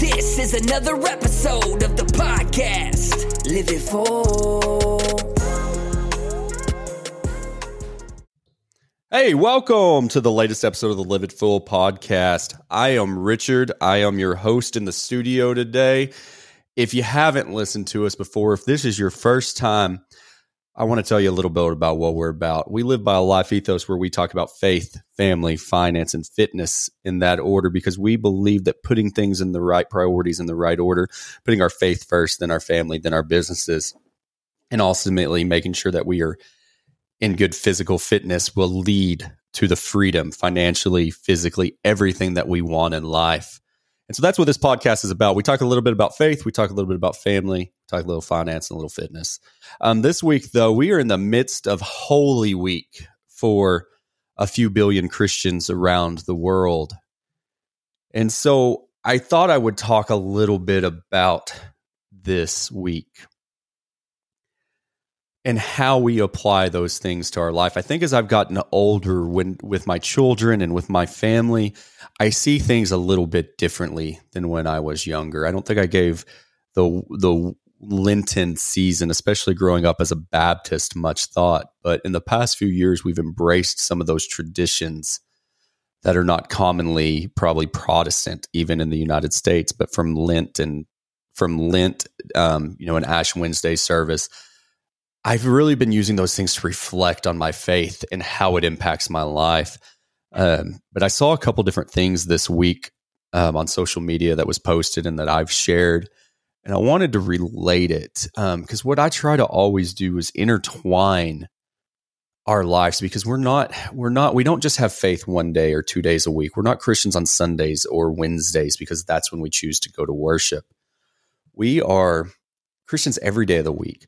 This is another episode of the podcast. Live it full. Hey, welcome to the latest episode of the Live It Full podcast. I am Richard. I am your host in the studio today. If you haven't listened to us before, if this is your first time, I want to tell you a little bit about what we're about. We live by a life ethos where we talk about faith, family, finance, and fitness in that order because we believe that putting things in the right priorities in the right order, putting our faith first, then our family, then our businesses, and ultimately making sure that we are in good physical fitness will lead to the freedom financially, physically, everything that we want in life. And so that's what this podcast is about. We talk a little bit about faith, we talk a little bit about family, talk a little finance and a little fitness. Um, this week, though, we are in the midst of Holy Week for a few billion Christians around the world. And so I thought I would talk a little bit about this week and how we apply those things to our life. I think as I've gotten older when with my children and with my family, I see things a little bit differently than when I was younger. I don't think I gave the the Lenten season, especially growing up as a Baptist, much thought. But in the past few years, we've embraced some of those traditions that are not commonly probably Protestant, even in the United States, but from Lent and from Lent, um, you know, an Ash Wednesday service. I've really been using those things to reflect on my faith and how it impacts my life. Um, but I saw a couple different things this week um, on social media that was posted and that I've shared and I wanted to relate it because um, what I try to always do is intertwine our lives because we're not we're not we don't just have faith one day or two days a week. We're not Christians on Sundays or Wednesdays because that's when we choose to go to worship. We are Christians every day of the week.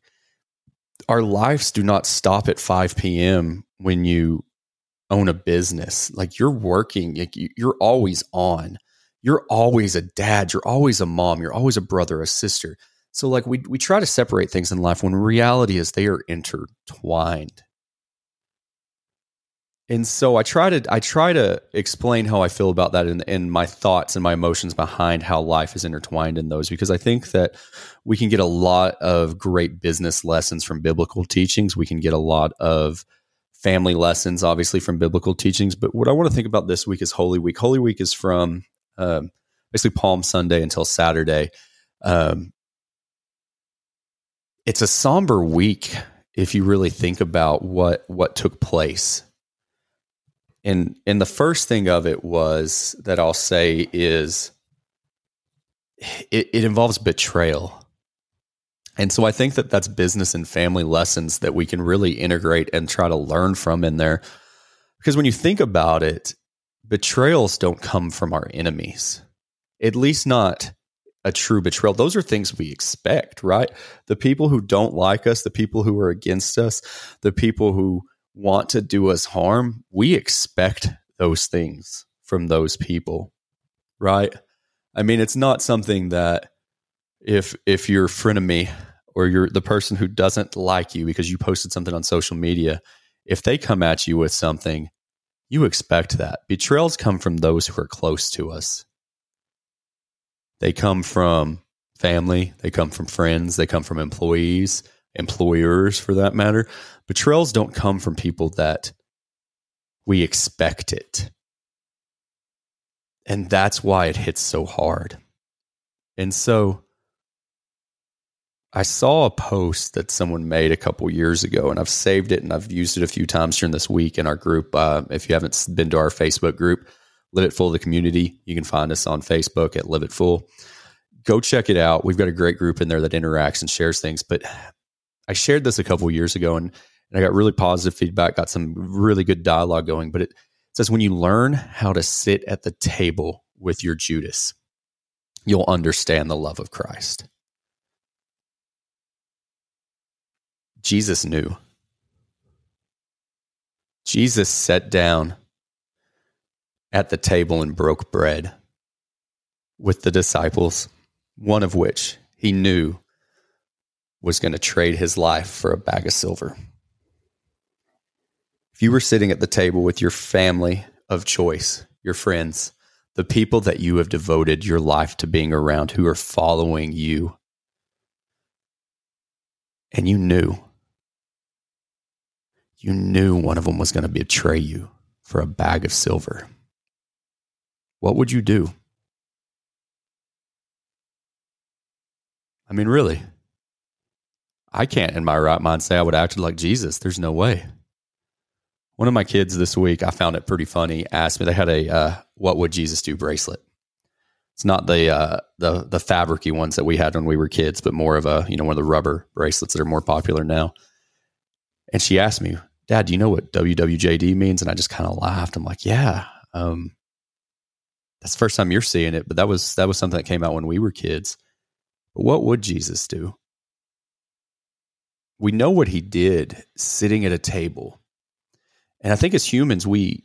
Our lives do not stop at 5 p.m. when you own a business. Like you're working, you're always on you're always a dad, you're always a mom, you're always a brother, a sister. So like we we try to separate things in life when reality is they are intertwined. And so I try to I try to explain how I feel about that and, my thoughts and my emotions behind how life is intertwined in those because I think that we can get a lot of great business lessons from biblical teachings. We can get a lot of family lessons, obviously, from biblical teachings. But what I want to think about this week is Holy Week. Holy Week is from um, basically Palm Sunday until Saturday. Um, it's a somber week if you really think about what what took place. And and the first thing of it was that I'll say is it, it involves betrayal. And so I think that that's business and family lessons that we can really integrate and try to learn from in there. Because when you think about it, betrayals don't come from our enemies, at least not a true betrayal. Those are things we expect, right? The people who don't like us, the people who are against us, the people who want to do us harm, we expect those things from those people, right? I mean, it's not something that if if your frenemy or you're the person who doesn't like you because you posted something on social media, if they come at you with something you expect that. Betrayals come from those who are close to us. They come from family, they come from friends, they come from employees, employers for that matter. Betrayals don't come from people that we expect it. And that's why it hits so hard. And so I saw a post that someone made a couple years ago, and I've saved it and I've used it a few times during this week in our group. Uh, if you haven't been to our Facebook group, Live It Full the community, you can find us on Facebook at Live It Full. Go check it out. We've got a great group in there that interacts and shares things. But I shared this a couple years ago, and, and I got really positive feedback, got some really good dialogue going. But it says when you learn how to sit at the table with your Judas, you'll understand the love of Christ. Jesus knew. Jesus sat down at the table and broke bread with the disciples, one of which he knew was going to trade his life for a bag of silver. You were sitting at the table with your family of choice, your friends, the people that you have devoted your life to being around who are following you, and you knew, you knew one of them was going to betray you for a bag of silver, what would you do? I mean, really, I can't in my right mind say I would act like Jesus. There's no way. One of my kids this week, I found it pretty funny, asked me, they had a uh, what would Jesus do bracelet. It's not the uh, the the fabricy ones that we had when we were kids, but more of a, you know, one of the rubber bracelets that are more popular now. And she asked me, Dad, do you know what WWJD means? And I just kind of laughed. I'm like, Yeah. Um, that's the first time you're seeing it, but that was that was something that came out when we were kids. But what would Jesus do? We know what he did sitting at a table and I think as humans, we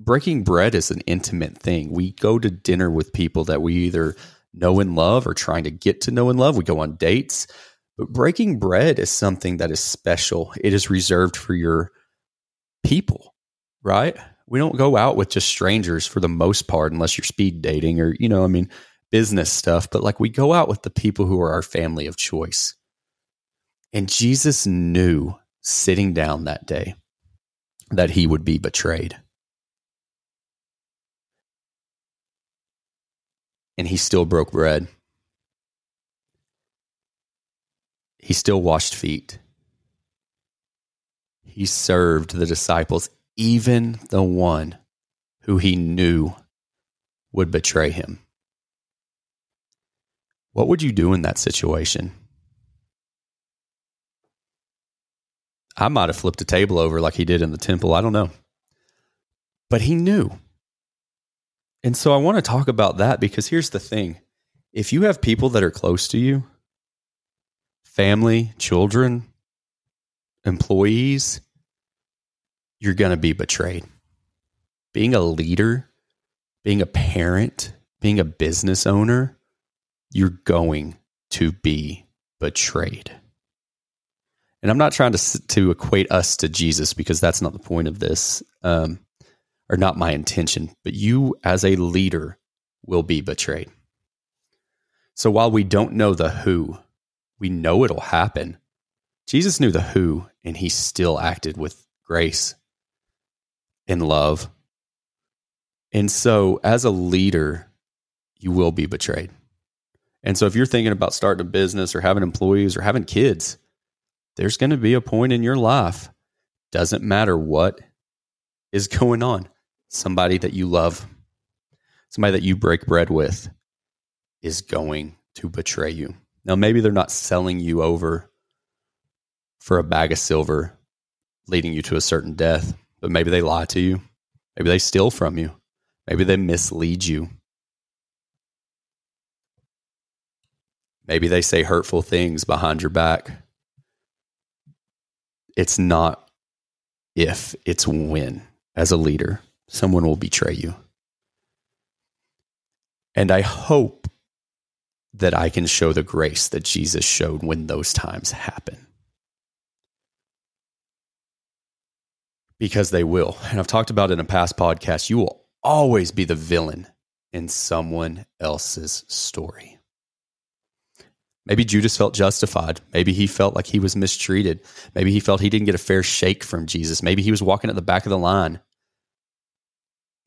breaking bread is an intimate thing. We go to dinner with people that we either know and love or trying to get to know and love. We go on dates. But breaking bread is something that is special. It is reserved for your people, right? We don't go out with just strangers for the most part, unless you're speed dating or, you know, I mean, business stuff. But like we go out with the people who are our family of choice. And Jesus knew sitting down that day that he would be betrayed. And he still broke bread. He still washed feet. He served the disciples, even the one who he knew would betray him. What would you do in that situation? I might have flipped a table over like he did in the temple. I don't know. But he knew. And so I want to talk about that because here's the thing if you have people that are close to you, family, children, employees, you're going to be betrayed. Being a leader, being a parent, being a business owner, you're going to be betrayed. And I'm not trying to to equate us to Jesus because that's not the point of this, um, or not my intention. But you, as a leader, will be betrayed. So while we don't know the who, we know it'll happen. Jesus knew the who, and he still acted with grace and love. And so, as a leader, you will be betrayed. And so, if you're thinking about starting a business or having employees or having kids, there's going to be a point in your life, doesn't matter what is going on, somebody that you love, somebody that you break bread with, is going to betray you. Now, maybe they're not selling you over for a bag of silver, leading you to a certain death, but maybe they lie to you. Maybe they steal from you. Maybe they mislead you. Maybe they say hurtful things behind your back. It's not if, it's when, as a leader, someone will betray you. And I hope that I can show the grace that Jesus showed when those times happen. Because they will. And I've talked about in a past podcast. You will always be the villain in someone else's story. Maybe Judas felt justified. Maybe he felt like he was mistreated. Maybe he felt he didn't get a fair shake from Jesus. Maybe he was walking at the back of the line.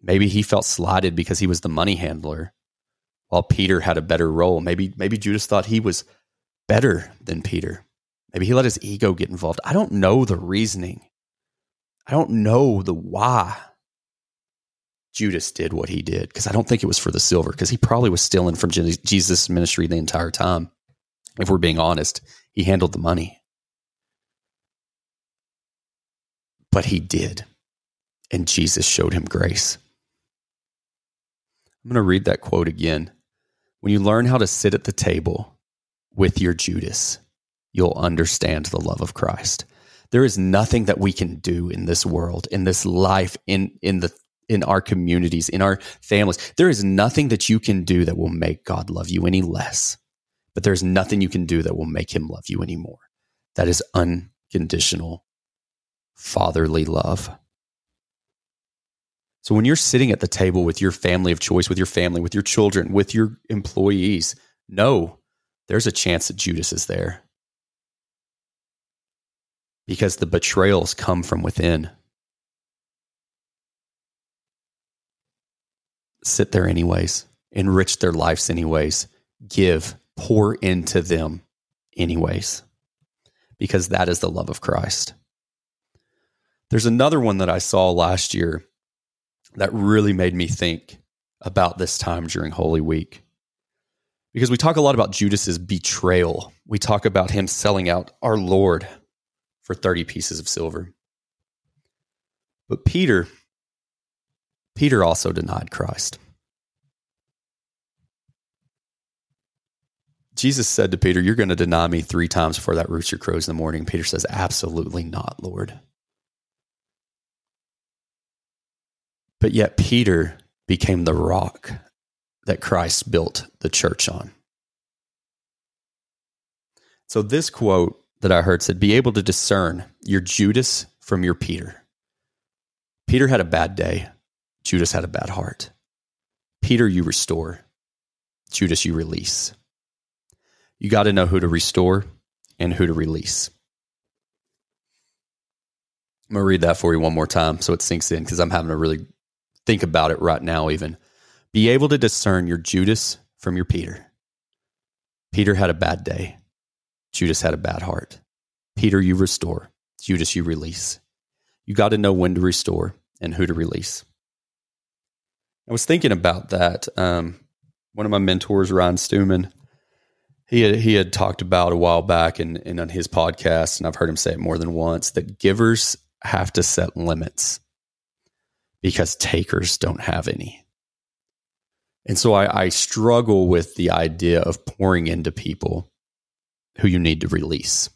Maybe he felt slighted because he was the money handler while Peter had a better role. Maybe maybe Judas thought he was better than Peter. Maybe he let his ego get involved. I don't know the reasoning. I don't know the why Judas did what he did because I don't think it was for the silver because he probably was stealing from Jesus' ministry the entire time if we're being honest, he handled the money. But he did. And Jesus showed him grace. I'm going to read that quote again. When you learn how to sit at the table with your Judas, you'll understand the love of Christ. There is nothing that we can do in this world, in this life, in in the in our communities, in our families. There is nothing that you can do that will make God love you any less. But there's nothing you can do that will make him love you anymore. That is unconditional fatherly love. So when you're sitting at the table with your family of choice, with your family, with your children, with your employees, know there's a chance that Judas is there because the betrayals come from within. Sit there, anyways, enrich their lives, anyways, give, pour into them, anyways, because that is the love of Christ. There's another one that I saw last year that really made me think about this time during Holy Week. Because we talk a lot about Judas's betrayal. We talk about him selling out our Lord for 30 pieces of silver. But Peter, Peter also denied Christ. Jesus said to Peter, You're going to deny me three times before that rooster crows in the morning. Peter says, Absolutely not, Lord. But yet, Peter became the rock that Christ built the church on. So, this quote that I heard said, Be able to discern your Judas from your Peter. Peter had a bad day. Judas had a bad heart. Peter, you restore. Judas, you release. You got to know who to restore and who to release. I'm going to read that for you one more time so it sinks in because I'm having to really think about it right now, even. Be able to discern your Judas from your Peter. Peter had a bad day. Judas had a bad heart. Peter, you restore. Judas, you release. You got to know when to restore and who to release. I was thinking about that. Um, one of my mentors, Ryan Stewman, he had, he had talked about a while back and in on his podcast, and I've heard him say it more than once that givers have to set limits because takers don't have any. And so I, I struggle with the idea of pouring into people who you need to release.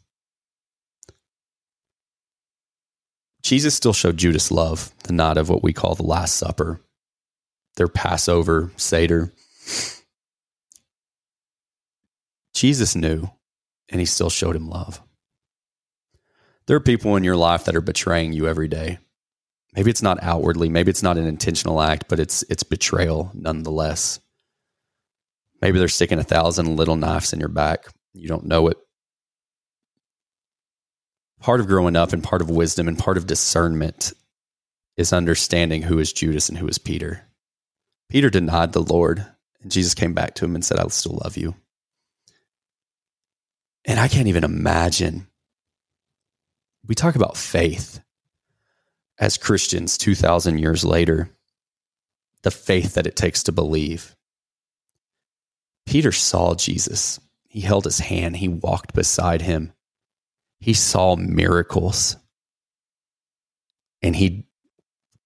Jesus still showed Judas love, the night of what we call the Last Supper, their Passover Seder. Jesus knew, and he still showed him love. There are people in your life that are betraying you every day. Maybe it's not outwardly, maybe it's not an intentional act, but it's it's betrayal nonetheless. Maybe they're sticking a thousand little knives in your back. You don't know it. Part of growing up and part of wisdom and part of discernment is understanding who is Judas and who is Peter. Peter denied the Lord, and Jesus came back to him and said, I still love you. And I can't even imagine. We talk about faith as Christians 2,000 years later, the faith that it takes to believe. Peter saw Jesus. He held his hand, he walked beside him, he saw miracles, and he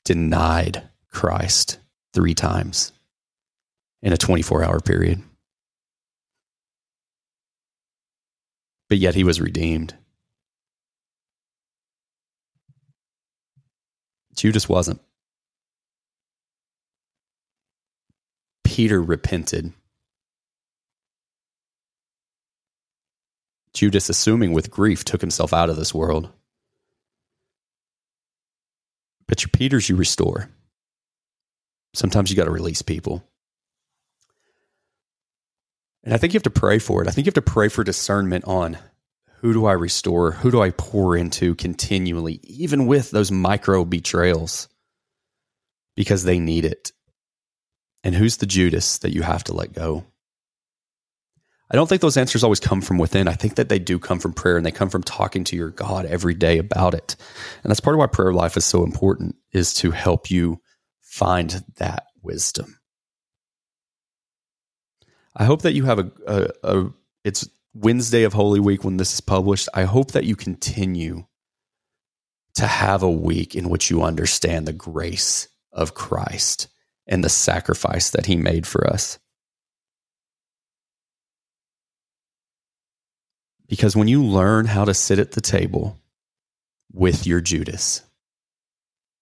denied Christ three times in a 24 hour period. But yet he was redeemed. Judas wasn't. Peter repented. Judas, assuming with grief, took himself out of this world. But your Peters, you restore. Sometimes you got to release people. And I think you have to pray for it. I think you have to pray for discernment on who do I restore? Who do I pour into continually, even with those micro betrayals? Because they need it. And who's the Judas that you have to let go? I don't think those answers always come from within. I think that they do come from prayer and they come from talking to your God every day about it. And that's part of why prayer life is so important is to help you find that wisdom. I hope that you have a, a, a it's Wednesday of Holy Week when this is published, I hope that you continue to have a week in which you understand the grace of Christ and the sacrifice that he made for us. Because when you learn how to sit at the table with your Judas,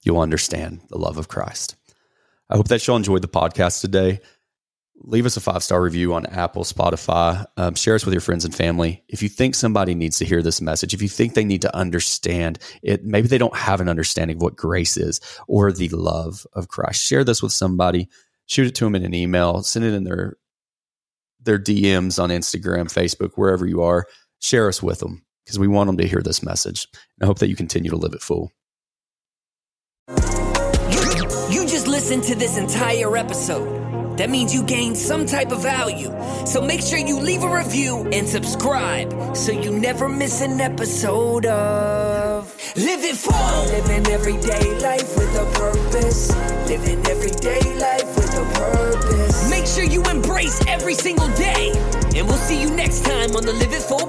you'll understand the love of Christ. I hope that you'll enjoy the podcast today. Leave us a five star review on Apple, Spotify. Um, share us with your friends and family. If you think somebody needs to hear this message, if you think they need to understand it, maybe they don't have an understanding of what grace is or the love of Christ. Share this with somebody. Shoot it to them in an email. Send it in their their DMs on Instagram, Facebook, wherever you are. Share us with them because we want them to hear this message. And I hope that you continue to live it full. You just listened to this entire episode. That means you gained some type of value. So make sure you leave a review and subscribe so you never miss an episode of Live It Full. Living everyday life with a purpose. Living everyday life with a purpose. Make sure you embrace every single day. And we'll see you next time on the Live It Full